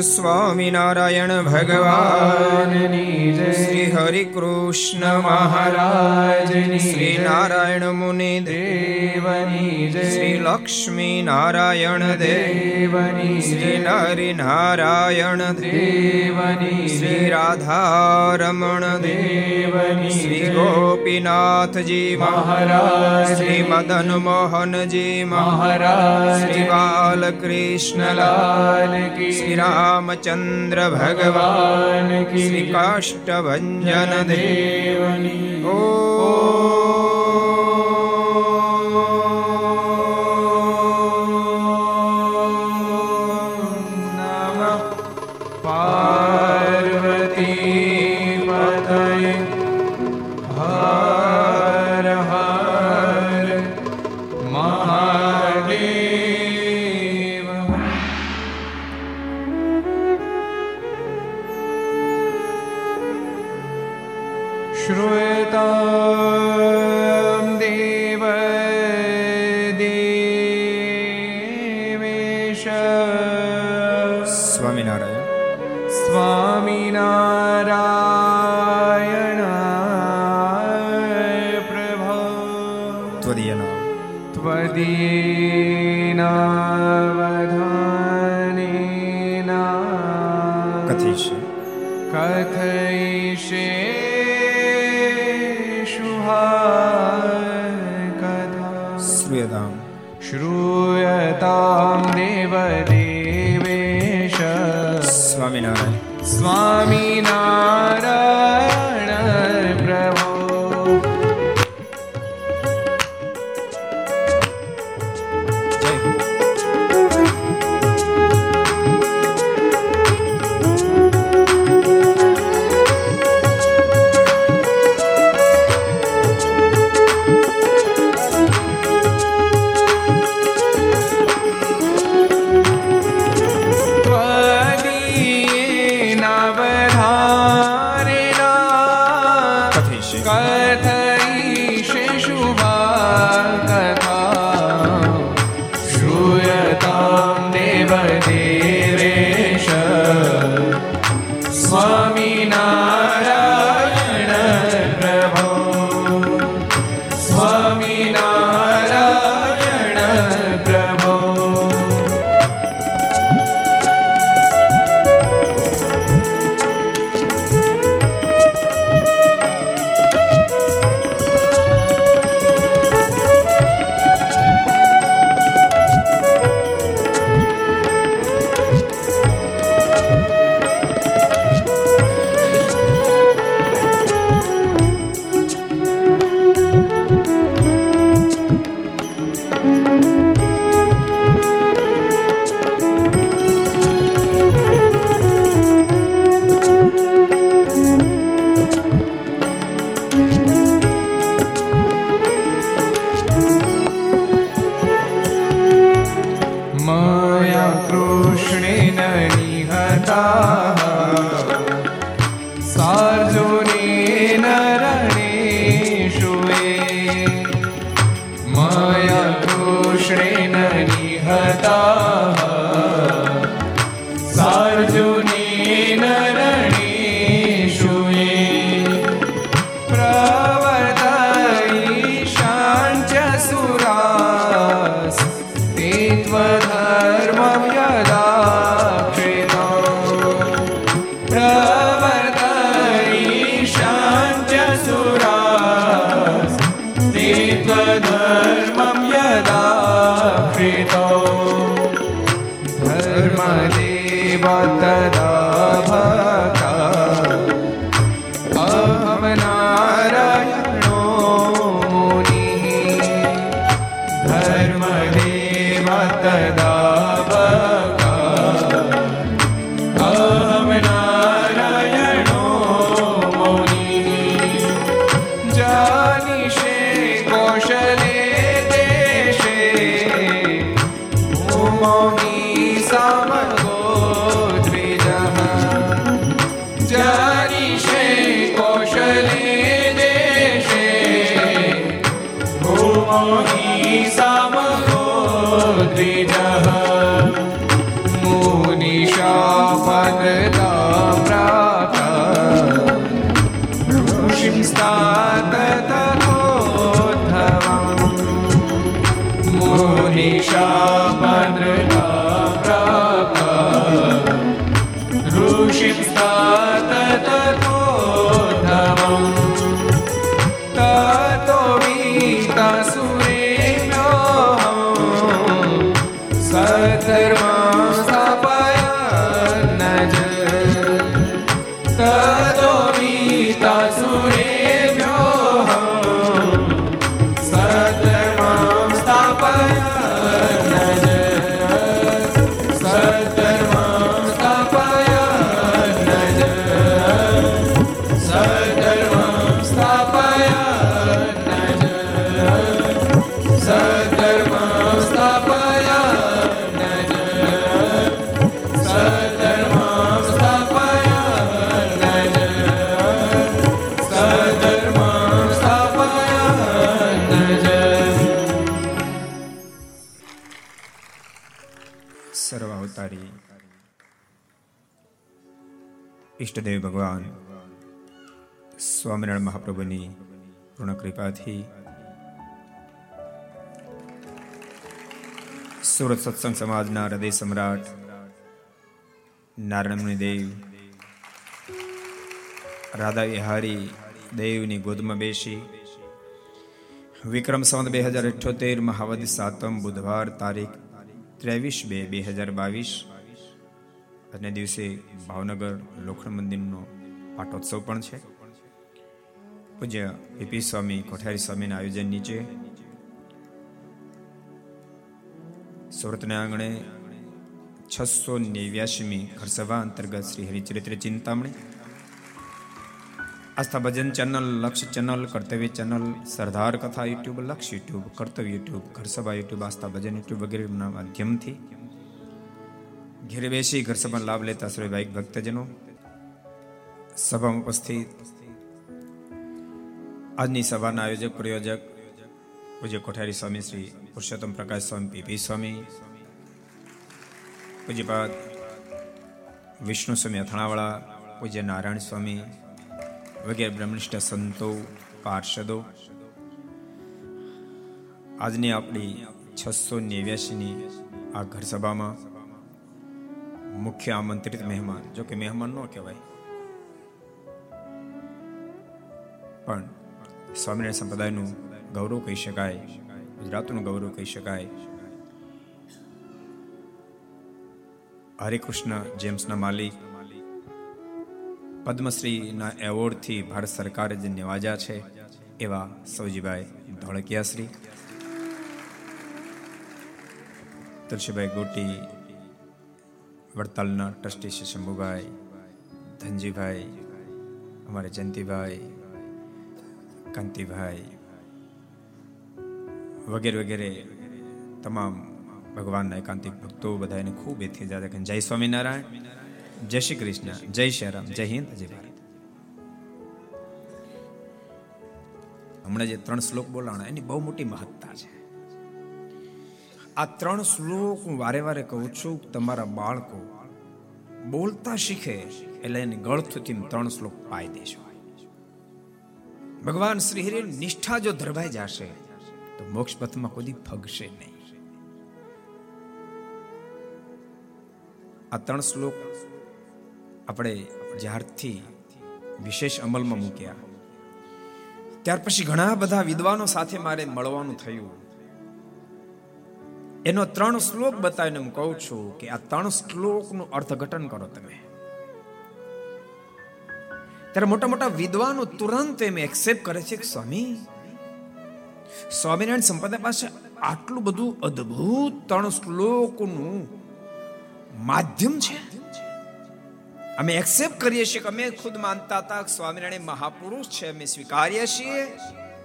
સ્વામિનારાયણ ભગવાનની શ્રી હરિ કૃષ્ણ મહારાજ શ્રી નારાયણ મુનિ દેવની શ્રી લક્ષ્મી નારાયણ દેવની શ્રી નરિ નારાયણ દેવની શ્રી રાધારમણ દેવની શ્રી ગોપીનાથજી મહારાજ શ્રી મદન મોહનજી મહારાજ શ્રી બાલકૃષ્ણલાલ શ્રી રામ રામચંદ્ર ભગવાન શ્રી કાષ્ટભન त्वदीयनाव त्वदीयनावधानेना कथयिष्ये कथयिष्ये कथा श्रूयताम् श्रूयतां देवदेवेश स्वामिनारायण स्वामी દેવની ઓ ઈષ્ટદેવ ભગવાન, સ્વામિનારાયણ મહાપ્રભુની પૂર્ણ કૃપાથી સુરત સત્સંગ સમાજના હૃદય સમ્રાટ નારાયણ દેવ, રાધા વિહારી દેવની ગોદમાં બેસી, વિક્રમ સંવત બે હજાર અઠ્યોતેર, મહાવદ સાતમ બુધવાર તારીખ ત્રેવીસ બે બે હજાર બાવીસ અને દિવસે ભાવનગર લોખંડ મંદિરનો પાટોત્સવ પણ છે. પૂજ્ય પીપી સ્વામી કોઠારી સ્વામીના આયોજન નીચે સુરતના આંગણે છસો નેવ્યાસીમી ઘરસભા અંતર્ગત Shri Haricharitra Chintamani, Aastha Bhajan channel, Laksh channel, Kartavya channel, Sardar Katha YouTube, Laksh YouTube, Kartavya YouTube, Gharsabha YouTube, Aastha Bhajan YouTube વગેરેના માધ્યમથી ઘેરે બેસી ઘર સભાનો લાભ લેતા ભાઈ ભક્તજનો. સભામાં ઉપસ્થિત. આજની સભાના આયોજક, પ્રયોજક પૂજ્ય કોઠારી સ્વામી શ્રી પુરુષોત્તમ પ્રકાશ સ્વામી, પીપી સ્વામી, પૂજ્યપાદ વિષ્ણુ સ્વામી અથાણાવાળા, પૂજ્ય નારાયણ સ્વામી, વગેરે બ્રહ્મનિષ્ઠ સંતો, પાર્ષદો. આજની આપણી છસો નેવ્યાસીની આ ઘર સભામાં મુખ્ય આમંત્રિત મહેમાન, જો કે મહેમાન ન કહેવાય. પણ સ્વામિનારાયણ સંપ્રદાયનું ગૌરવ કહી શકાય, ગુજરાતનું ગૌરવ કહી શકાય. હરિકૃષ્ણ જેમ્સના માલિક, પદ્મશ્રીના એવોર્ડથી ભારત સરકારે જે નિવાજ્યા છે, એવા સૌજીભાઈ ધોળકિયાશ્રી. તુલસીભાઈ ગોટી વડતાલના ટ્રસ્ટી શ્રી શંભુભાઈ, ધનજીભાઈ, અમારે જયંતિભાઈ, કાંતિભાઈ વગેરે વગેરે તમામ ભગવાનના એકાંતિક ભક્તો બધાને ખૂબ એથી જાદા જય સ્વામિનારાયણ, જય શ્રી કૃષ્ણ, જય શ્રી રામ, જય હિન્દ, જય ભારત. હમણાં જે ત્રણ શ્લોક બોલાણા, એની બહુ મોટી મહત્તા છે. આ ત્રણ શ્લોક હું વારે વારે કહું છું તમારા બાળકો બોલતા શીખે એટલે એને ગળથુથી ત્રણ શ્લોક પાઈ દેશો ભગવાન શ્રી હરિ નિષ્ઠા જો ધરવાઈ જશે તો મોક્ષ પથમાં કોઈ ફગશે નહીં. આ ત્રણ શ્લોક આપણે જ્યારથી વિશેષ અમલમાં મૂક્યા. ત્યાર પછી ઘણા બધા વિદ્વાનો સાથે મારે મળવાનું થયું. એનો ત્રણ શ્લોક બતાવીને હું કહું છું કે આ ત્રણ શ્લોકનું અર્થઘટન કરો તમે. ત્યારે મોટા મોટા વિદ્વાનો તુરંત એમ એક્સેપ્ટ કરે છે કે સ્વામી, સ્વામિનારાયણ સંપ્રદાય પાસે આટલું બધું અદ્ભુત ત્રણ શ્લોકનું માધ્યમ છે. અમે એક્સેપ્ટ કરીએ છીએ કે અમે ખુદ માનતા હતા સ્વામિનારાયણ મહાપુરુષ છે, અમે સ્વીકારીએ છીએ.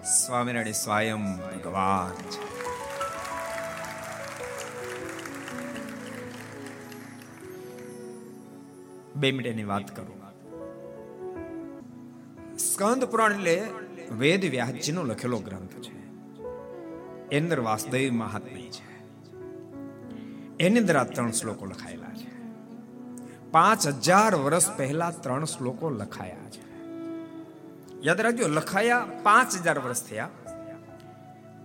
સ્વામિનારાયણ સ્વયં ભગવાન છે. બે મિનિટની વાત કરું. સ્કંદ પુરાણ એટલે વેદ વ્યાસજીનો લખેલો ગ્રંથ છે. એની અંદર વાસુદેવ મહાત્મ્ય છે. એની અંદર આ ત્રણ શ્લોકો લખાયેલા છે. પાંચ હજાર વર્ષ પહેલા ત્રણ શ્લોકો લખાયા છે. યાદ રાખજો, લખાયા પાંચ હજાર વર્ષ થયા.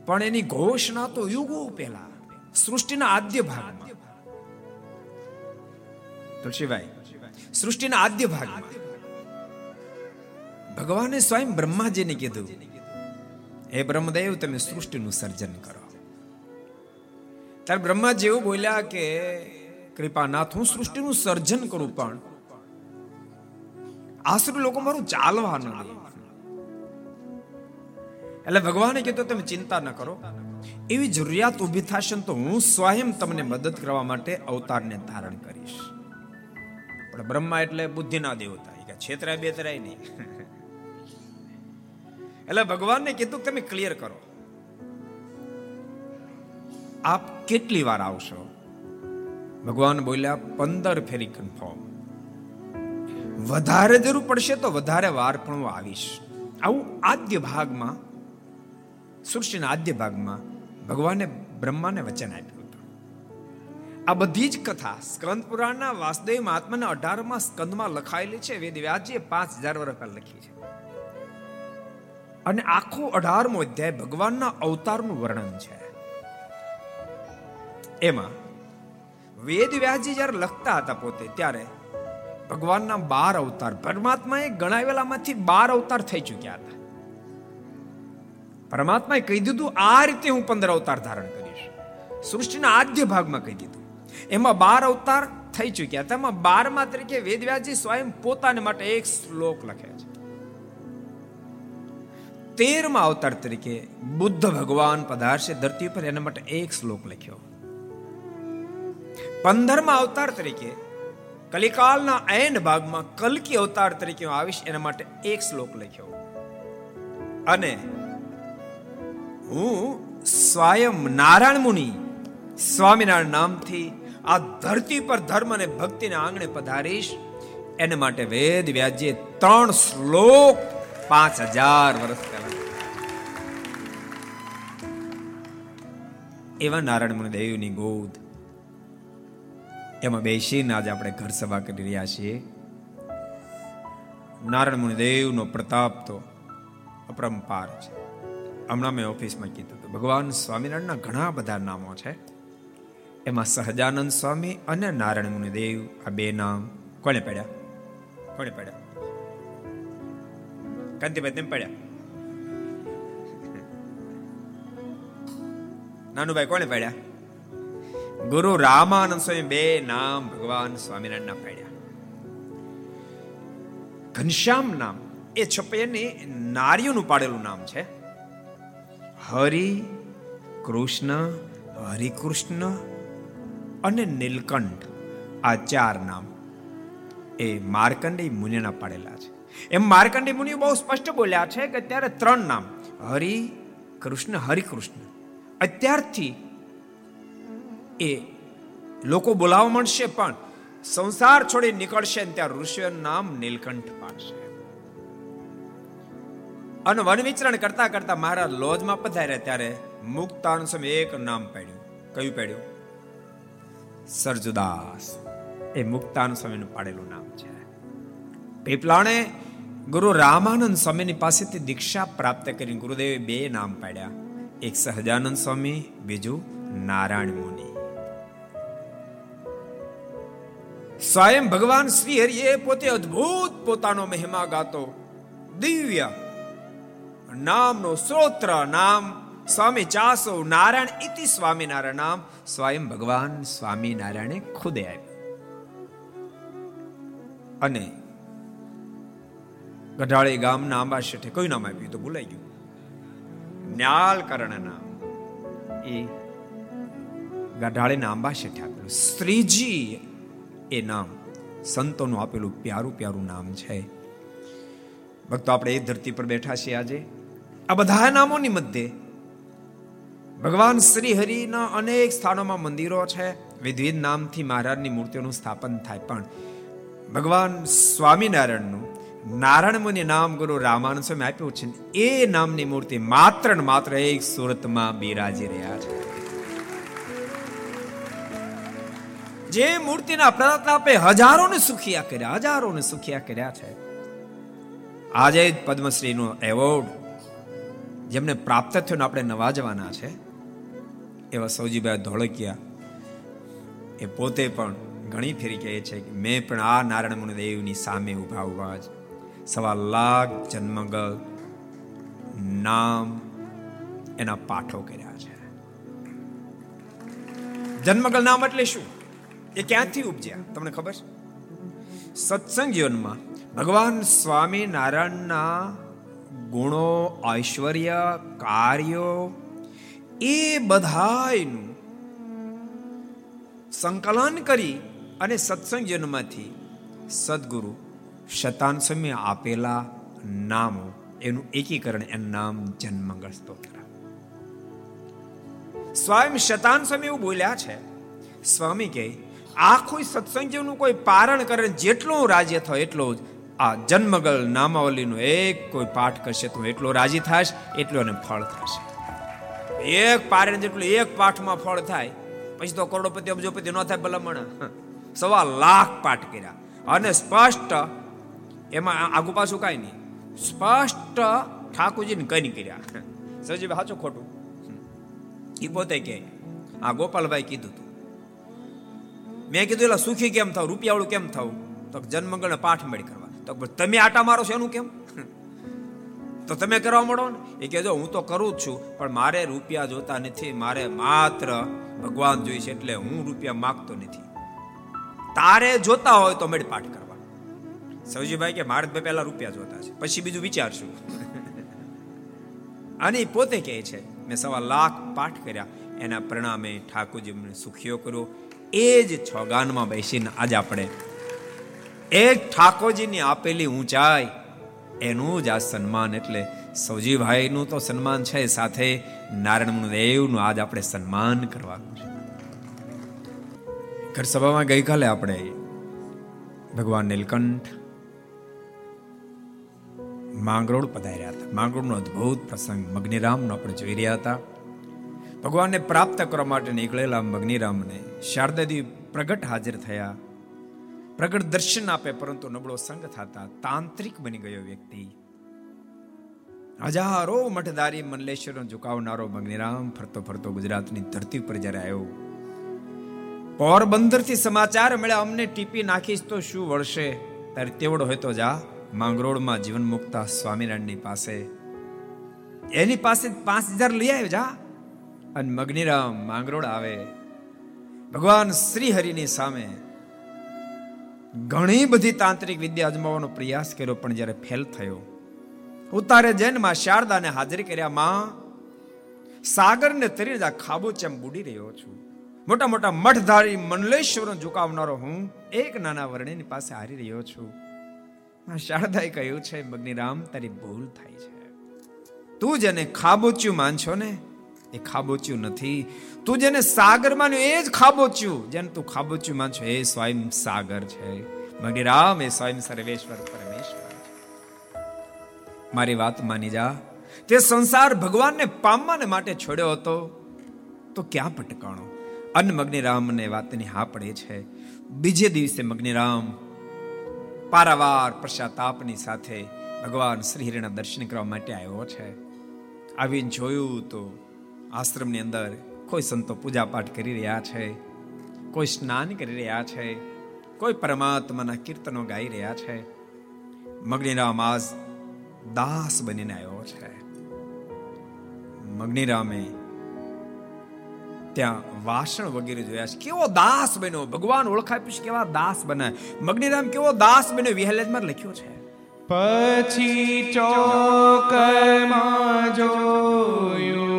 પણ એની ઘોષણા તો યુગો પહેલા, સૃષ્ટિના આદ્ય ભાગમાં. તુલસીભાઈ સૃષ્ટિના આદ્ય ભાગમાં. ભગવાને સ્વયં બ્રહ્માજીને કીધું, હે બ્રહ્મદેવ, તમે સૃષ્ટિનું સર્જન કરો. ત્યારે બ્રહ્માજી એવું બોલ્યા કે, કૃપાનાથ, હું સૃષ્ટિનું સર્જન કરું, પણ આસુર લોકો મારું ચાલવા ન એટલે ભગવાને કીધું, તમે ચિંતા ન કરો. એવી જરૂરિયાત ઊભી થશે તો હું સ્વયં તમને મદદ કરવા માટે અવતારને ધારણ કરીશ. પણ બ્રહ્મા એટલે બુદ્ધિના દેવતા કે છેતરાય, બેતરાય નહીં. એટલે ભગવાનને કીધું તમે ક્લિયર કરો. આપ કેટલી વાર આવશો? ભગવાન બોલ્યા, પંદર ફેરી કન્ફર્મ વધારે જરૂર પડશે તો વધારે વાર પણ હું આવીશ. આવું આદ્ય ભાગમાં, સૃષ્ટિના આદ્ય ભાગમાં ભગવાને બ્રહ્માને વચન આપ્યું. આ બધી જ કથા સ્કંદ પુરાણના વાસુદેવ મહાત્માના અઢારમાં સ્કંદમાં લખાયેલી છે વેદ વ્યાસજીએ પાંચ હજાર વર્ષ પહેલા લખી છે. અને આખો અઢારમો અધ્યાય ભગવાનના અવતારનું વર્ણન છે. એમાં વેદ વ્યાસજી જ્યારે લખતા હતા પોતે, ત્યારે ભગવાનના બાર અવતાર, પરમાત્માએ ગણાવેલામાંથી બાર અવતાર થઈ ચૂક્યા હતા. પરમાત્માએ કહી દીધું, આ રીતે હું પંદર અવતાર ધારણ કરીશ. સૃષ્ટિના આદ્ય ભાગમાં કહી દીધું એમાં બાર અવતાર થઈ ચૂક્યા. તેમાં બારમા તરીકે વેદવ્યાસજી સ્વયં પોતાને માટે એક શ્લોક લખે છે. તેરમા અવતાર તરીકે બુદ્ધ ભગવાન પધારશે ધરતી પર એના માટે એક શ્લોક લખ્યો. પંદરમા અવતાર તરીકે કલિકાલના એન્ડ ભાગમાં કલકી અવતાર તરીકે આવીશ, એના માટે એક શ્લોક લખ્યો. અને હું સ્વયં નારાયણ મુનિ સ્વામિનારાયણ નામથી આ ધરતી પર ધર્મ અને ભક્તિના આંગણે પધારીશ. એને માટે વેદ વ્યાજે ત્રણ શ્લોક પાંચ હજાર વર્ષ પહેલા. એવા નારાયણ મુનિ દેવની ગોદ. એમાં બેસીને આજે આપણે ઘર સભા કરી રહ્યા છીએ. નારાયણ મુનિ દેવનો પ્રતાપ તો અપરંપાર છે. હમણાં મેં ઓફિસમાં કીધું હતું, ભગવાન સ્વામિનારાયણના ઘણા બધા નામો છે. એમાં સહજાનંદ સ્વામી અને નારાયણ મુનિ દેવ આ બે નામ કોને પડ્યા? કોને પડ્યા? કાંતિભાઈ, તેમ પડ્યા? નાનુભાઈ કોને પડ્યા? ગુરુ રામાનંદ સ્વામી બે નામ ભગવાન સ્વામિનારાયણ પડ્યા પાડ્યા. ઘનશ્યામ નામ, એ છપૈયાની નારીઓનું પાડેલું નામ છે. હરિ કૃષ્ણ, હરિકૃષ્ણ અને નીલકંઠ, આ ચાર નામ એ માર્કંડેય મુનિના પાડેલા છે. એમ માર્કંડેય મુનિ બહુ સ્પષ્ટ બોલ્યા છે કે અત્યારે ત્રણ નામ, હરિ કૃષ્ણ હરિકૃષ્ણ અત્યારથી એ લોકો બોલાવવા મળશે પણ સંસાર છોડી નીકળશે ત્યાં ઋષિઓનું નામ નીલકંઠ પાડશે. અને વન વિચરણ કરતા કરતા મહારાજ લોજમાં પધાર્યા ત્યારે મુક્તાન સમય એક નામ પાડ્યું. કયું પાડ્યું? સરજુદાસ. એ મુક્તાન સ્વામીનું પાડેલું નામ છે. પીપલાણે ગુરુ રામાનંદ સ્વામીની પાસેથી દીક્ષા પ્રાપ્ત કરી ગુરુદેવે બે નામ પાડ્યા. એક સહજાનંદ સ્વામી, બીજું નારાયણ મુનિ. સ્વયં ભગવાન શ્રી હરિએ પોતે અદ્ભુત પોતાનો મહિમા ગાતો. દિવ્ય નામનો સ્ત્રોત્ર નામ સ્વામી ચાસો નારાયણ ઇતિ સ્વામિનારાયણ નામ સ્વયં ભગવાન સ્વામિનારાયણે ખુદે આપ્યું. અને ગઢાળી ગામના આંબા શેઠે કયું નામ આપ્યું તો ભૂલાઈ ગયું. ન્યાલકરણ નામ એ ગઢાળીના આંબા શેઠે આપેલું શ્રીજી એ નામ, સંતોનું આપેલું પ્યારું પ્યારું નામ છે. ભક્તો, આપણે એ ધરતી પર બેઠા છીએ આજે. આ બધા નામોની મધ્યે ભગવાન શ્રી હરિના અનેક સ્થાનોમાં મંદિરો છે. વિધવિધ નામથી મહારાજની મૂર્તિઓનું સ્થાપન થાય પણ ભગવાન સ્વામિનારાયણનું નારાયણ મુનિ નામ ગુરુ રામાનંદ સ્વામી આપ્યું છે. એ નામની મૂર્તિ માત્ર ને માત્ર એક સુરતમાં બિરાજી રહ્યા છે. જે મૂર્તિના પ્રતાપે હજારોને સુખિયા કર્યા, હજારોને સુખિયા કર્યા છે. આજે પદ્મશ્રીનો એવોર્ડ જેમને પ્રાપ્ત થયો આપણે નવાજવાના છે. એવા સૌજીભાઈ ધોળકિયા એ પોતે પણ ઘણી ફેરી કહે છે કે મેં પણ આ નારાયણ મુનિ દેવની સામે ઊભા ઊભા જ. સવા લાખ જન્મગલ નામ એના પાઠો કર્યા છે. જન્મગલ નામ એટલે શું? એ ક્યાંથી ઉપજ્યા? તમને ખબર છે? સત્સંગ જીવનમાં ભગવાન સ્વામી નારાયણના ગુણો, ઐશ્વર્ય, કાર્યો એ બધાયનું સંકલન કરી અને સત્સંગ જન્મમાંથી સદગુરુ શતાન સમય આપેલા નામો, એનું એકીકરણ એનું નામ જન્મંગળ સ્તોત્ર. સ્વયં શતાન સમય એવું બોલ્યા છે, સ્વામી કે, આખું સત્સંગનું કોઈ પારણ કરે જેટલો રાજ્ય થાય એટલો જ આ જન્મગલ નામાવલીનો એક કોઈ પાઠ કરશે તો એટલો રાજી થાશ, એટલો એને ફળ થશે. એક પારણ જેટલું એક પાઠમાં ફળ થાય, પછી તો કરોડપતિ, અબજોપતિ ન થાય ભલામણ. સવા લાખ પાઠ કર્યા. અને સ્પષ્ટ, એમાં આગુ પાછું કાંઈ નહીં. સ્પષ્ટ ઠાકોરજીને કઈ કર્યા. સજીવ સાચું ખોટું. એ પોતે કે આ ગોપાલભાઈ કીધું તું. મેં કીધું એટલે સુખી કેમ થાવ? રૂપિયાવાળું કેમ થવું? તો જન્મંગળ પાઠ મેળ કરવા. તો તમે આટા મારો છો, એનું કેમ? તો તમે કરવા મળો ને? એ કહેજો, હું તો કરું જ છું, પણ મારે રૂપિયા જોતા નથી. મારે માત્ર ભગવાન જોઈશે એટલે હું રૂપિયા માગતો નથી. તારે જોતા હોય તો મેળ પાઠ કરવા. સૌજીભાઈ કે, મારે પહેલા રૂપિયા જોતા છે. પછી બીજું વિચારશું. અને પોતે કહે છે, મેં સવા લાખ પાઠ કર્યા. એના પરિણામે ઠાકોરજી મને સુખીઓ કર્યો. એ જ છોગાનમાં બેસીને આજે આપણે એક ઠાકોરજીની આપેલી ઊંચાઈ એનું જ આ સન્માન એટલે સૌજીભાઈનું તો સન્માન છે, સાથે નારાયણ દેવનું આજ આપણે સન્માન કરવાનું છે. ઘર સભામાં ગઈકાલે આપણે ભગવાન નીલકંઠ માંગરોળ પધાર્યા હતા. માંગરોળનો અદ્ભુત પ્રસંગ, મગ્નિરામનો આપણે જોઈ રહ્યા હતા. ભગવાનને પ્રાપ્ત કરવા માટે નીકળેલા મગ્નિરામને શારદાદેવી પ્રગટ હાજર થયા. પ્રગટ દર્શન આપે, પરંતુ નબળો સંગ થતા તાંત્રિક બની ગયો વ્યક્તિ. હજારો મઠધારી મનલેશ્વરનો ઝુકાવનારો મગ્નિરામ ફરતો ફરતો ગુજરાતની ધરતી ઉપર જ્યારે આવ્યો. પોરબંદરથી સમાચાર મળ્યા, અમને ટીપી નાખીશ તો શું વળશે? તારે તેવડો હોય તો જા, માંગરોળમાં જીવન મુક્તા સ્વામિનારાયણની પાસે. એની પાસે પાંચ હજાર લઈ આવ્યો, જા. અને મગ્નિરામ માંગરોળ આવે. ભગવાન શ્રી હરિની સામે ઘણી બધી તાંત્રિક વિદ્યા અજમાવવાનો પ્રયાસ કર્યો, પણ જ્યારે ફેલ થયો, ઉતારે જૈનમાં શારદાને હાજરી કર્યા, માં, સાગરને તરી જા ખાબોચેમ બુડી રહ્યો છું. મોટા મોટા મઠધારી મંડલેશ્વરનો ઝુકાવનારો હું એક નાના વર્ણિની પાસે હારી રહ્યો છું. શારદાએ કહ્યું, છે, મગ્નિરામ, તારી ભૂલ થાય છે. તું જેને ખાબોચ્યું માનશો ને એ ખાબોચ્યું નથી. તું જેને સાગર માન્યું એ જ ખાબોચ્યું. જેને તું ખાબોચ્યું માનશો એ સ્વયં સાગર છે. મગ્નિરામ એ સ્વયં સર્વેશ્વર પરમેશ્વર મારી વાત માની જા. તે સંસાર ભગવાનને પામવાને માટે છોડ્યો હતો. તો ક્યાં પટકાણો? અન્ન મગ્નિરામને વાતની હા પડે છે. બીજે દિવસે મગ્નિરામ પારાવાર પશ્ચાતાપની સાથે ભગવાન શ્રી હરિના દર્શન કરવા માટે આવ્યો છે. આવીને જોયું તો આશ્રમની અંદર કોઈ સંતો પૂજા પાઠ કરી રહ્યા છે, કોઈ સ્નાન કરી રહ્યા છે, કોઈ પરમાત્માના કીર્તનો ગાઈ રહ્યા છે. મગનીરામ આજ દાસ બનીને આવ્યો છે. મગનીરામે ત્યાં વાસણ વગેરે જોયા છે. કેવો દાસ બન્યો? ભગવાન ઓળખાય પછી કેવા દાસ બનાય. મગનીરામ કેવો દાસ બન્યો? વિહલેજમાં લખ્યો છે. પછી ચોકમાં જોયું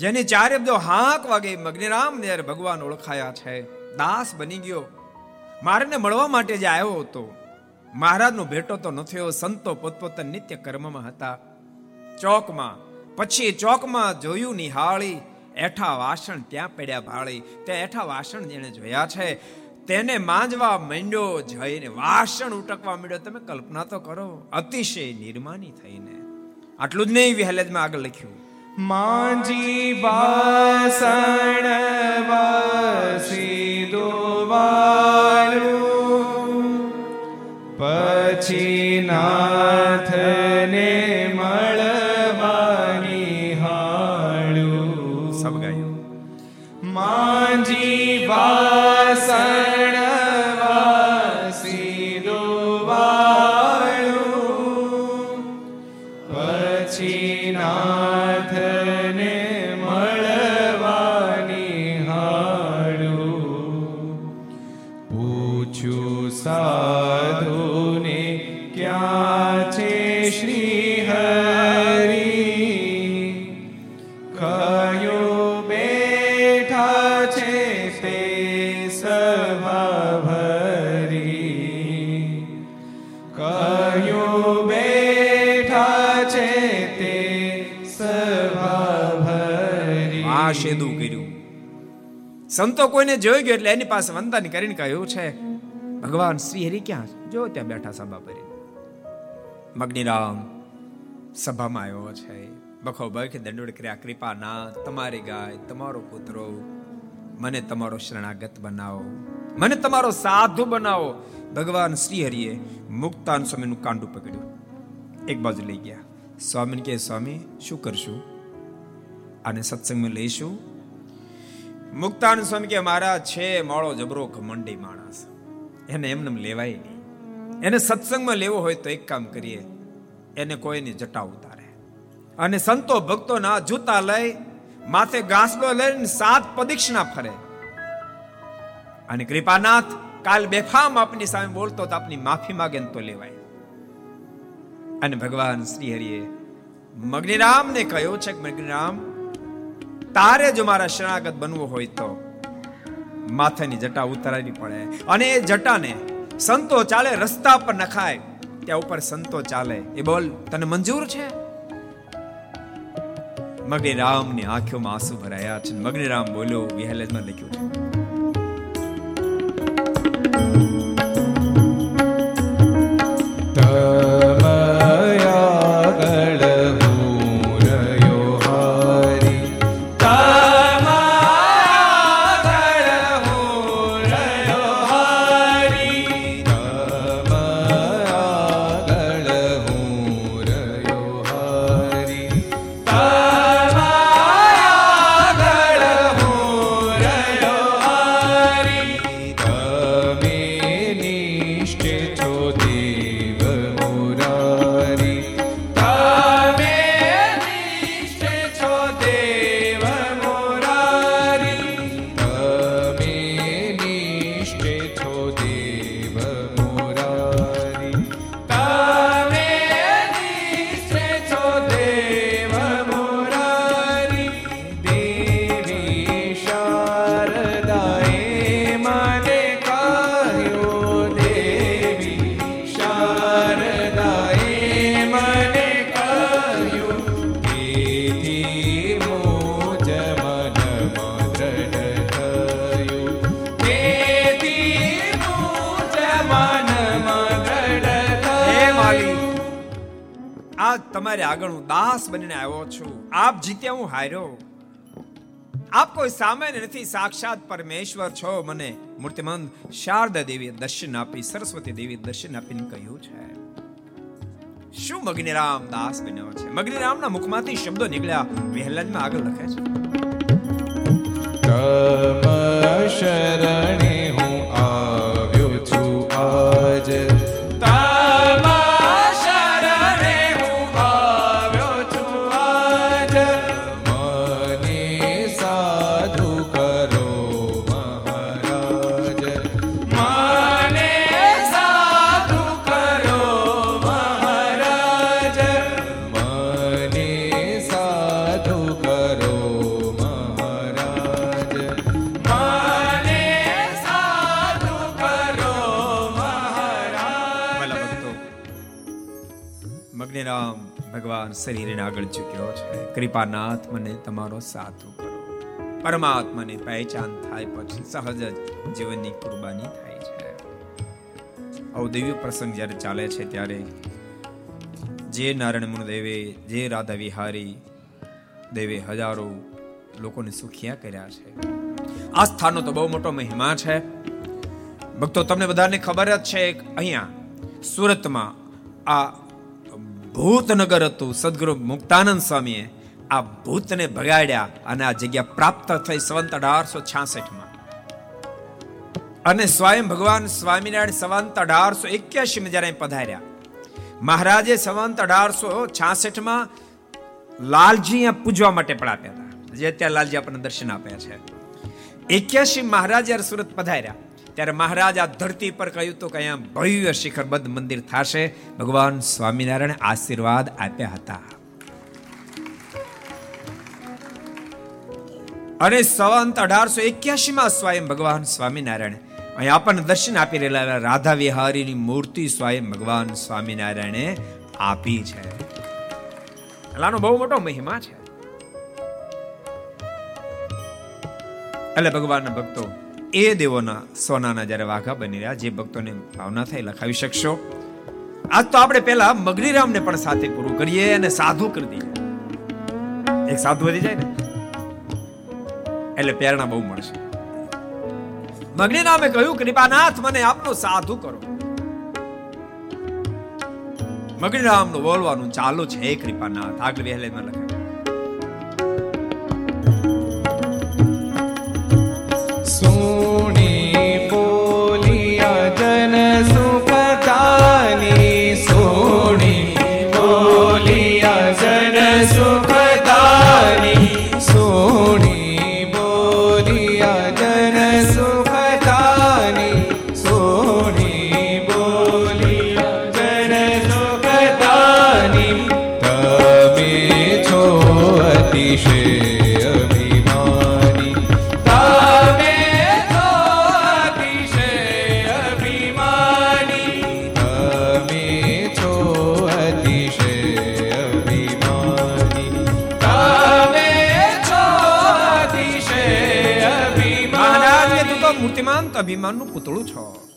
જેને ચારે બધો હાંક વાગે મગ્નિરામ નેર ભગવાન ઓળખાયા છે. દાસ બની ગયો. મારને મળવા માટે જે આવ્યો હતો. મહારાજનો ભેટો તો ન થયો, સંતો પોતપોતાના નિત્ય કર્મમાં હતા. ચોકમાં, પછી ચોકમાં જોયું નિહાળી, એઠા વાસણ ત્યાં પડ્યા ભાળી. તે એઠા વાસણ જેણે જોયા છે. તેને માંજવા માંડ્યો જઈને વાસણ ઉટકવા માંડ્યો. તમે કલ્પના તો કરો, અતિશય નિર્માની થઈને. આટલું જ નહીં, વિહલેજમાં આગળ લખ્યું. માંજી વાસણ વાસી દોવાલું પછી નાથને મળવાની હાળું સબ ગાયું માંજી વાસણ શેદું કર્યું. સંતો કોઈને જોઈ ગયો એટલે એની પાસે વંદન કરીને કહ્યું છે? ભગવાન શ્રી હરિ ક્યાં જો ત્યાં બેઠા સભા પર મગ્નિરામ, સભામાં આવ્યો છે. બખો બખ દંડોડ કર્યા કૃપા ના તમારી ગાય, તમારો કૂતરો મને તમારો શરણાગત બનાવો. મને તમારો સાધુ બનાવો. ભગવાન શ્રી હરિએ મુક્તાન સ્વામીનું કાંડું પકડ્યું. એક બાજુ લઈ ગયા. સ્વામીને કે સ્વામી, શું કરશું? આને સત્સંગમાં લઈશું. મુક્તાન સ્વામી કે, મારા છે માળો જબરો ઘમંડી માણસ. એને એમને લેવાય નહીં. એને સત્સંગમાં લેવો હોય તો એક કામ કરીએ. એને કોઈની જટા ઉતારે. અને સંતો ભક્તોના જૂતા લઈ, માથે ઘાસલો લઈને સાત પ્રદક્ષિણા ફરે. અને કૃપાનાથ કાલ બેફામ આપની સામે બોલતો તો આપની માફી માગે તો લેવાય. અને ભગવાન શ્રી હરિએ મગ્નિરામને કહ્યું છે કે, મગ્નિરામ તારે જો મારા શરણાગત બનવું હોય તો માથાની જટા ઉતારવી પડે. અને એ જટાને સંતો ચાલે, રસ્તા પર નખાય, ત્યાં ઉપર સંતો ચાલે. એ બોલ, તને મંજૂર છે? મગ્નિરામની આંખોમાં આંસુ ભરાયા છે. મગ્નિરામ બોલ્યો, વિહલેજમાં લખ્યું છે. તમારે આગળ હું દાસ બનીને આવ્યો છું. આપ જીત્યા હું હાર્યો. આપ કોઈ સામાન્ય નથી, સાક્ષાત પરમેશ્વર છો મને મૂર્તિમંત શારદા દેવીએ દર્શન આપી, સરસ્વતી દેવી દર્શન આપીને કહ્યું છે. શું મગ્નિરામ દાસ બન્યો છે? મગ્નિરામના મુખમાંથી શબ્દો નીકળ્યા વહેલાજમાં આગળ લખે છે. તમ શરણે કૃપાનાથ મને તમારો સાધુ કરો. પરમાત્માની પહેચાન થાય પછી સહજ જ જીવનની કુરબાની થાય છે. દિવ્ય પ્રસંગ જ્યારે ચાલે છે ત્યારે જે નારાયણ મુનિદેવે, જે રાધા વિહારી દેવે હજારો લોકોને સુખિયા કર્યા છે. આ સ્થાનનો તો બહુ મોટો મહિમા છે. ભક્તો, તમને બધાને ખબર જ છે અહીંયા સુરતમાં આ ભૂતનગર હતું, સદગુરુ મુક્તાનંદ સ્વામીએ આ ભૂતને ભગાડ્યા અને આ જગ્યા પ્રાપ્ત થઈ સંવંત અઢારસો છાસઠમાં અને સ્વયં ભગવાન સ્વામિનારાયણ સંવંત અઢારસો એક્યાસી માં જયારે પધાર્યા. મહારાજે સંવંત અઢારસો છાસઠમાં લાલજી પૂજવા માટે પણ આપ્યા હતા. જે અત્યારે લાલજી આપણને દર્શન આપ્યા છે. એક્યાસી મહારાજ જ્યારે સુરત પધાર્યા, ત્યારે મહારાજ આ ધરતી પર કહ્યું તો કે અહીંયા ભવ્ય શિખરબદ્ધ મંદિર થશે. ભગવાન સ્વામિનારાયણ આશીર્વાદ આપ્યા હતા. અને સંવંત અઢારસો એક્યાસી માં સ્વયં ભગવાન સ્વામિનારાયણ. અહીં આપણને દર્શન આપી રહેલા રાધા વિહારીની મૂર્તિ સ્વયં ભગવાન સ્વામિનારાયણે આપી છે. આનો બહુ મોટો મહિમા છે. એટલે ભગવાનના ભક્તો, એ દેવોના સોનાના જ્યારે વાઘા બની રહ્યા, જે ભક્તોને ભાવના થઈ, લખાવી શકશો. આજ તો આપણે પહેલા મગનીરામને પણ સાથે પૂરું કરીએ અને સાધુ કરી દઈએ. એક સાધુ વધી જાય ને? એટલે પ્રેરણા બહુ મળશે. મગનીરામે કહ્યું, કૃપાનાથ, મને આપનો સાધુ કરો. મગનીરામનું બોલવાનું ચાલુ છે કૃપાનાથ. આગળ વહેલેમાં લખાય. પૂતળું છો?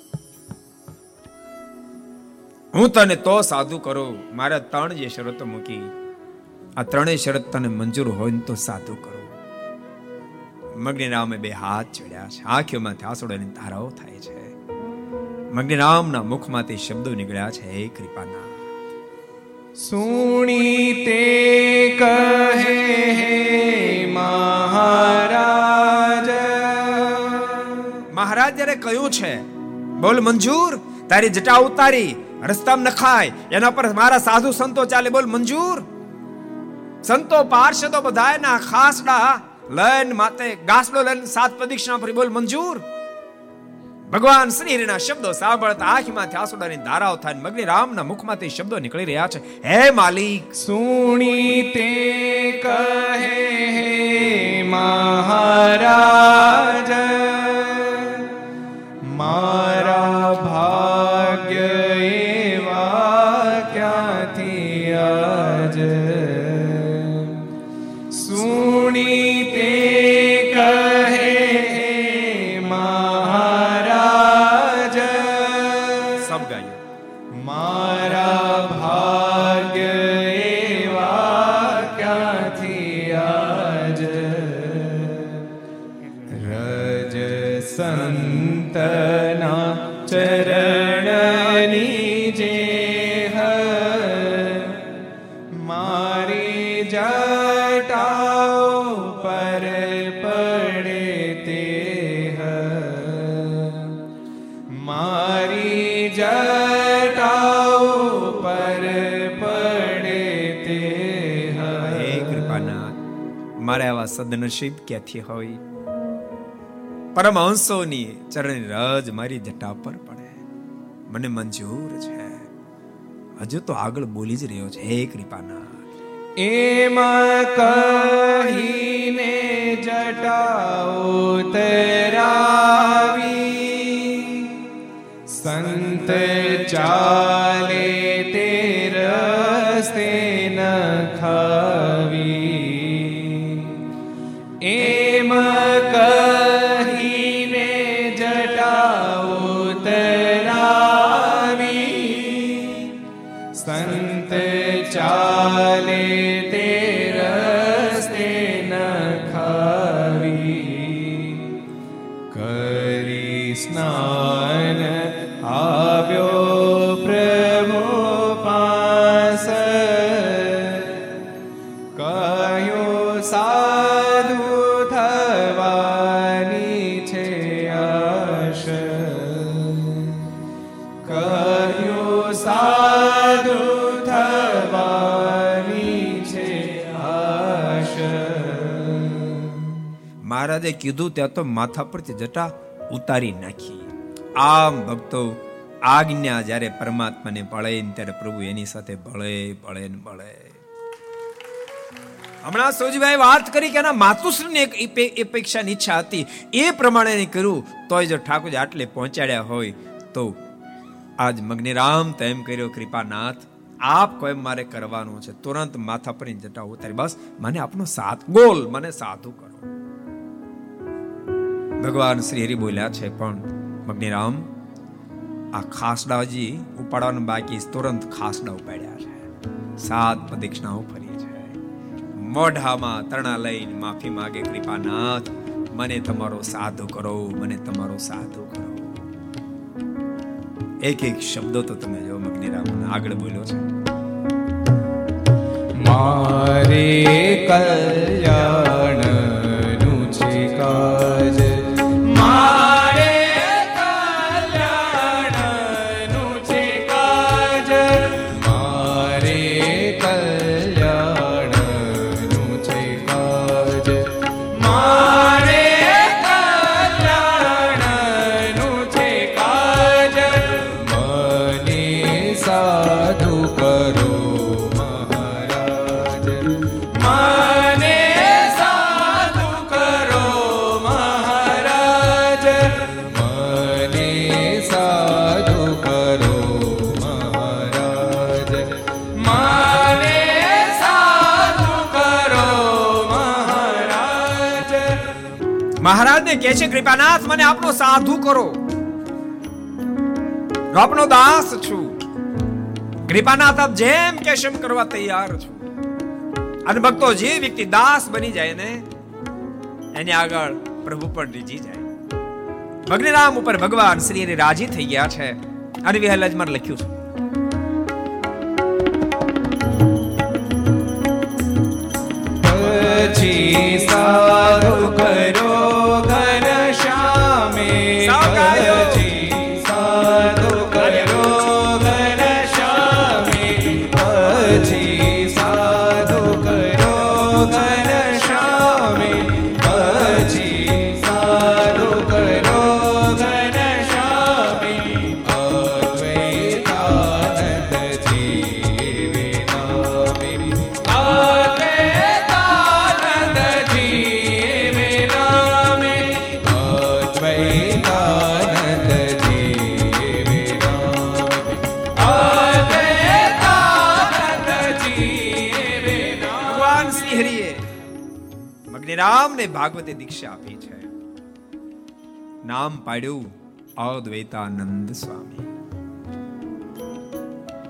હું તને તો સાધુ કરું, મારે ત્રણ જે શરતો મૂકી. આ ત્રણેય શરત તને મંજૂર હોય તો સાધુ કરો. મગ્નિરામે બે હાથ ચડ્યા છે, આંખોમાંથી આંસુડાની ધારાઓ થાય છે. મગ્નિરામના મુખમાંથી શબ્દો નીકળ્યા છે, હે કૃપાના. સુણી તે કહે, હે મહારાજ. મહારાજ જ્યારે કહ્યું છે? બોલ, મંજૂર? તારી જટા ઉતારી, રસ્તામાં નખાય. એના પર મારા સાધુ સંતો ચાલે. બોલ, મંજૂર? સંતો પાર્ષદો બધાયના ખાસડા લઈને માતે ગાસડો લઈને સાત પ્રદિક્ષણા ફરી બોલ, મંજૂર? ભગવાન શ્રીના શબ્દો સાંભળતા આંખમાંથી આસુડાની ધારાઓ થાય મગની રામના મુખમાંથી શબ્દો નીકળી રહ્યા છે. હે માલિક, સુણી તે કહે, હે મહારાજ. મારા સદનસીબ ક્યાંથી હોય? પરમહંસોની ચરણ રજ મારી જટા પર પડે. મને મંજૂર છે. હજુ તો આગળ બોલી જ રહ્યો છે, હે કૃપાના એમ કહીને જટાઓ તરાવી, સંત ચાલે કીધું, ત્યાં તો માથા પરથી જટા ઉતારી નાખી. આમ ભક્તો, આજ્ઞા જ્યારે પરમાત્માને ભળે ને ત્યારે પ્રભુ એની સાથે ભળે ભળે ને ભળે. હમણાં સોજીભાઈ વાત કરી કે એના માતુશ્રીને એક અપેક્ષાની ઈચ્છા હતી. એ પ્રમાણે એને કર્યું, તોય જો ઠાકોરજી આટલે પહોંચાડ્યા હોય, તો આજ મગ્નિરામ તેમ કર્યો, કૃપાનાથ, આપ કોઈ મારે કરવાનું છે? તુરંત માથા પર જટા ઉતારી. બસ, મને આપનો સાથ ગોલ, મને સાધુ ભગવાન શ્રી હરિ બોલ્યા છે, પણ મગ્નિરામ, આ ખાસડાજી ઉપાડવાનું બાકી. તુરંત ખાસડા ઉપાડ્યા છે. સાત પ્રદક્ષિણાઓ ફરી છે. મોઢામાં તરણા લઈને માફી માગે, કૃપાનાથ, મને તમારો સાધુ કરો, મને તમારો સાધુ કરો. એક એક શબ્દો તો તમે જો મગ્નિરામ આગળ બોલ્યો છે. મારે કલ્યાણનું છે, કૃપાનાથ, મને આપનો સાધુ કરો. હું આપનો દાસ છું. કૃપાનાથ, આપ જેમ કેશ એમ કરવા તૈયાર છું. અને ભક્તો, જે વ્યક્તિ દાસ બની જાય ને, એની આગળ પ્રભુ પણ રીજી જાય. ભગનીરામ ઉપર ભગવાન શ્રી હરિ રાજી થઈ ગયા છે. અને વિહલજમાં લખ્યું છે. પછી સારું કરો નામ પાડ્યું અદ્વૈતાનંદ સ્વામી.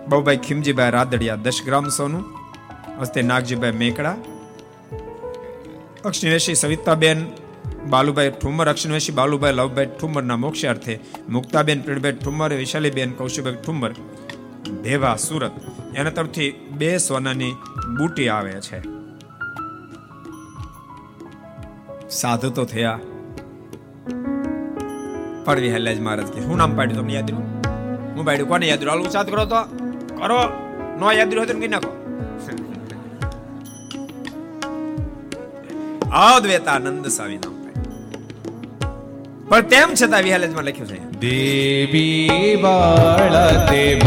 બહુભાઈ ખીમજીભાઈ રાદડિયા દસ ગ્રામ સોનું હસ્તે નાગજીભાઈ મેકડા અક્ષનિવેશી સવિતાબેન, બાલુભાઈ ઠુમર અક્ષનવેશી બાલુભાઈ લવભાઈ ઠુમરના મોક્ષાર્થે, મુક્તાબેન પ્રીણભાઈ ઠુમર, વિશાલીબેન કૌશિકભાઈ ઠુમર, ભેવા સુરત, એના તરફથી બે સોનાની બુટી આવે છે. સાધુ તો થયા. પડવી હેલાજ મહારાજ કે. શું નામ પાડ્યું તમને યાદ રહ્યું? હું પાડ્યું. કોને યાદ રહ્યું? સાથ કરો તો. કરો. નો યાદ રહ્યું તો કઈ નાખો. અદ્વૈતાનંદ સ્વામી નામ પણ તેમ છતાં વિહાલેજમાં લખ્યું છે. દેવી બાળ તે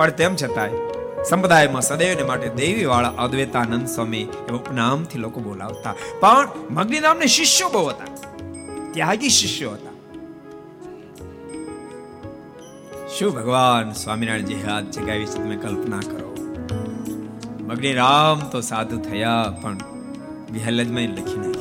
પણ તેમ છતાંય, સંપ્રદાયમાં સદૈવને માટે દેવી વાળા અદ્વૈતાનંદ સ્વામી એ ઉપનામથી લોકો બોલાવતા. પણ મગની શિષ્યો બહુ હતા. ત્યાગી શિષ્યો હતા. શું ભગવાન સ્વામિનારાયણ જે હાથ જગાવી છે તમે કલ્પના કરો. મગની રામ તો સાધુ થયા, પણ વિહલજમાં લખી નાખ્યું.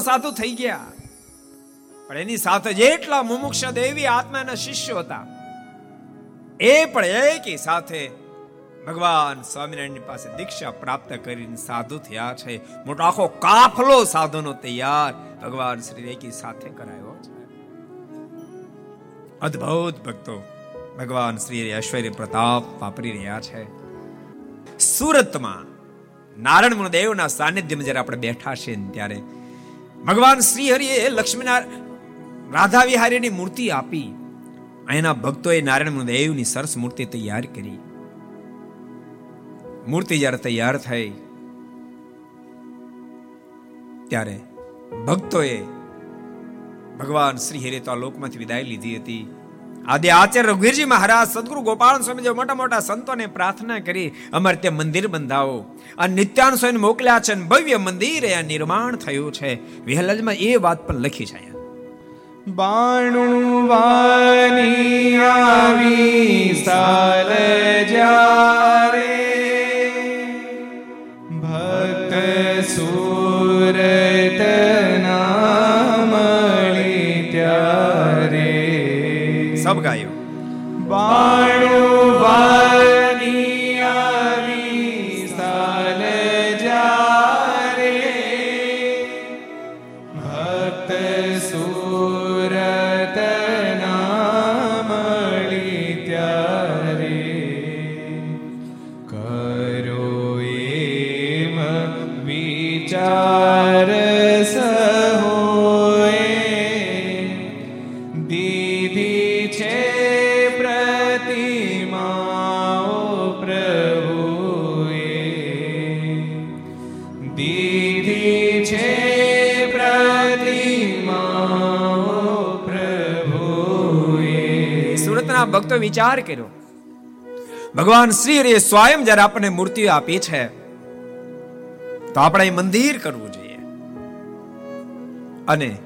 મગની સાધુ થઈ ગયા. પણ એની સાથે જેટલા મુમુક્ષ દેવી આત્માના શિષ્યો હતા, એ પણ એકી સાથે ભગવાન સ્વામિનારાયણની પાસે દીક્ષા પ્રાપ્ત કરીને સાધુ થયા છે. મોટો આખો કાફલો સાધુનો તૈયાર ભગવાન શ્રી એકી સાથે કરાયો છે. અદ્ભુત ભક્તો ભગવાન શ્રી ઐશ્વર્ય પ્રતાપ વાપરી રહ્યા છે. સુરતમાં નારાયણ દેવના સાનિધ્યમાં જ્યારે આપણે બેઠા છે ત્યારે ભગવાન શ્રી હરિએ લક્ષ્મીનારાયણ રાધા વિહારીની મૂર્તિ આપી. અહીંના ભક્તોએ નારાયણ દેવની સરસ મૂર્તિ તૈયાર કરી. મૂર્તિ જ્યારે તૈયાર થઈ, ત્યારે ભક્તોએ ભગવાન શ્રી હરિએ તો આ લોકમાંથી વિદાય લીધી હતી. આદિ આચાર્ય રઘુવીરજી મહારાજ સદગુરુ ગોપાલ સ્વામી જે મોટા મોટા સંતોને પ્રાર્થના કરી અમારે ત્યાં મંદિર બંધાવો. આ નિત્યાન સ્વામી મોકલ્યા છે ભવ્ય મંદિર અહીંયા નિર્માણ થયું છે. વિહલજમાં એ વાત પણ લખી છે બાણું વાની આવી સાલ જ્યારે ભક્ત સુરત સબ ગાયો બાણું ભક્તો વિચાર કર્યો. ભગવાન શ્રી હરિએ સ્વયં જ્યારે આપણને મૂર્તિ આપી છે, તો આપણે મંદિર કરવું જોઈએ. અને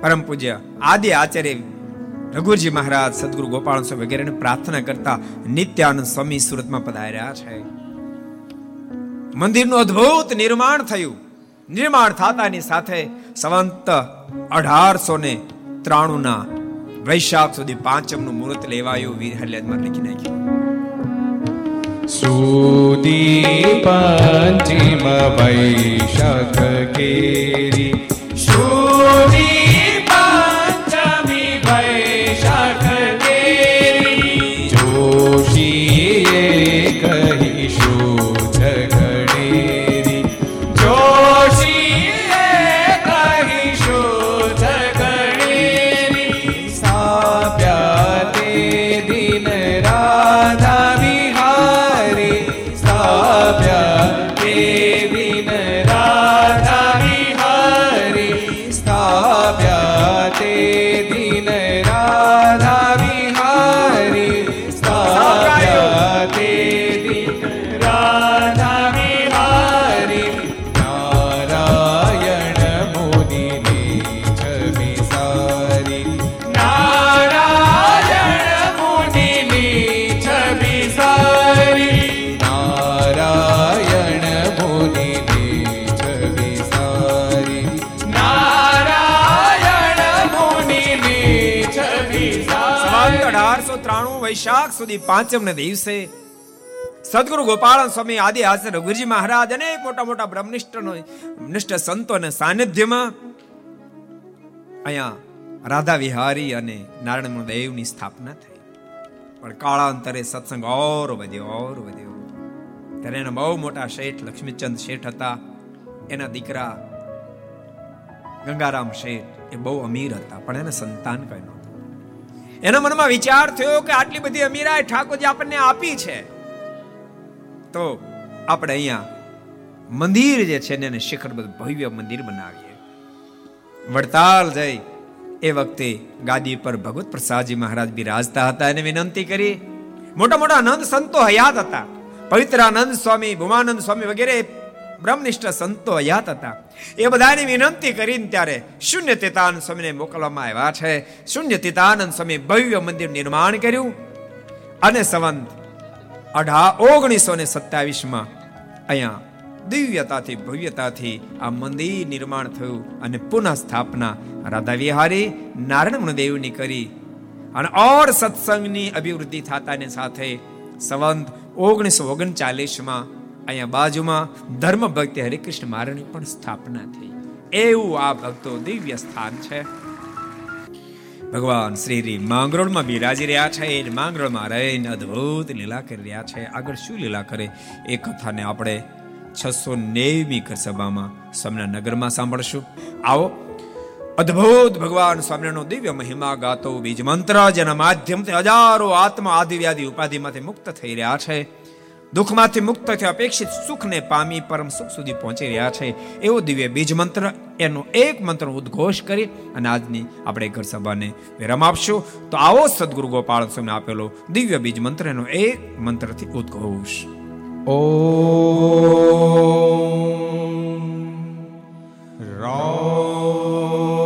પરમ પૂજ્ય આદિ આચાર્ય રઘુજી મહારાજ સદગુરુ ગોપાલ સ્વામી વગેરેને પ્રાર્થના કરતા નિત્યાનંદ સ્વામી સુરતમાં પધાર્યા છે. મંદિરનું અદ્ભુત નિર્માણ થયું. નિર્માણ થતાની સાથે સંવંત અઢારસો ને ત્રાણું ના વૈશાખ સુધી પાંચમનું મુહૂર્ત લેવાયું. વીર હરિયાદમાં લખી નાખ્યું સુધી પાંચમ વૈશાખ કેરી. સુધી અઢારસો ત્રાણું વૈશાખ સુધી પાંચમ ને દિવસે સદગુરુ ગોપાલ સ્વામી આદિ હાજર રઘુજી મહારાજ અનેક મોટા મોટા બ્રહ્મનિષ્ઠ નિષ્ઠ સંતો અને સાનિધ્યમાં અહીંયા રાધા વિહારી અને નારાયણ દેવની સ્થાપના થઈ. પણ કાળાંતરે સત્સંગ ઓર વધ્યો ઓર વધ્યો. ત્યારે એના બહુ મોટા શેઠ લક્ષ્મીચંદ શેઠ હતા. એના દીકરા ગંગારામ શેઠ એ બહુ અમીર હતા, પણ એને સંતાન નહોતું એના મનમાં વિચાર થયો કે આટલી બધી અમીરાય ઠાકોરજી આપણને આપી છે. તો આપણે અહીંયા મંદિર જે છે એને શિખરબદ્ધ ભવ્ય મંદિર બનાવીએ. વડતાલ જઈ એ વખતે ગાદી પર ભગવત પ્રસાદજી મહારાજ બિરાજતા હતા એને વિનંતી કરી. મોટા મોટા આનંદ સંતો હયાત હતા. પવિત્ર આનંદ સ્વામી, ભુમાનંદ સ્વામી વગેરે બ્રહ્મનિષ્ઠ સંતો યાત હતા. એ બધાની વિનંતી કરીને ત્યારે શૂન્ય તીતાનંદ સ્વામીને મોકલવામાં આવ્યા છે. શૂન્ય તેતાનંદ સ્વામી ભવ્ય મંદિર નિર્માણ કર્યું અને સંવંત અઢા ઓગણીસો ને સત્યાવીસમાં અહીંયા દિવ્યતાથી ભવ્યતાથી આ મંદિર નિર્માણ થયું અને પુનઃ સ્થાપના રાધા વિહારી નારાયણ દેવની કરી અને ઓર સત્સંગની અભિવૃદ્ધિ થતાની સાથે સંવંત ઓગણીસો ઓગણચાલીસમાં અહીંયા બાજુમાં ધર્મ ભક્તિ હરિકૃષ્ણ મહારાજની પણ સ્થાપના થઈ. એવું આ ભક્તો દિવ્ય સ્થાન છે. ભગવાન શ્રી માંગરોળમાં બિરાજી રહ્યા છે, એ માંગરોળમાં રહીને અદ્ભુત લીલા કરી રહ્યા છે. આગળ શું લીલા કરે? એ કથાને આપણે છસો નેવમી સભામાં સ્વામિના નગરમાં સાંભળશું. આવો. અદ્ભુત ભગવાન સ્વામિનારાયણનો દિવ્ય મહિમા ગાતો, બીજ મંત્ર જેના માધ્યમથી હજારો આત્મા આદિવ્યાદી ઉપાધિમાંથી મુક્ત થઈ રહ્યા છે. દુઃખમાંથી મુક્ત થઈ અપેક્ષિત સુખને પામી પરમ સુખ સુધી પહોંચી રહ્યા છે. એવો દિવ્ય બીજ મંત્ર, એનો એક મંત્ર ઉદ્ઘોષ કરી અને આજની આપણે ઘર સભાને વિરામ આપશું. તો આવો સદગુરુ ગોપાલ સ્વામી આપેલો દિવ્ય બીજ મંત્ર એનો એક મંત્રથી ઉદ્ઘોષ. ઓ રામ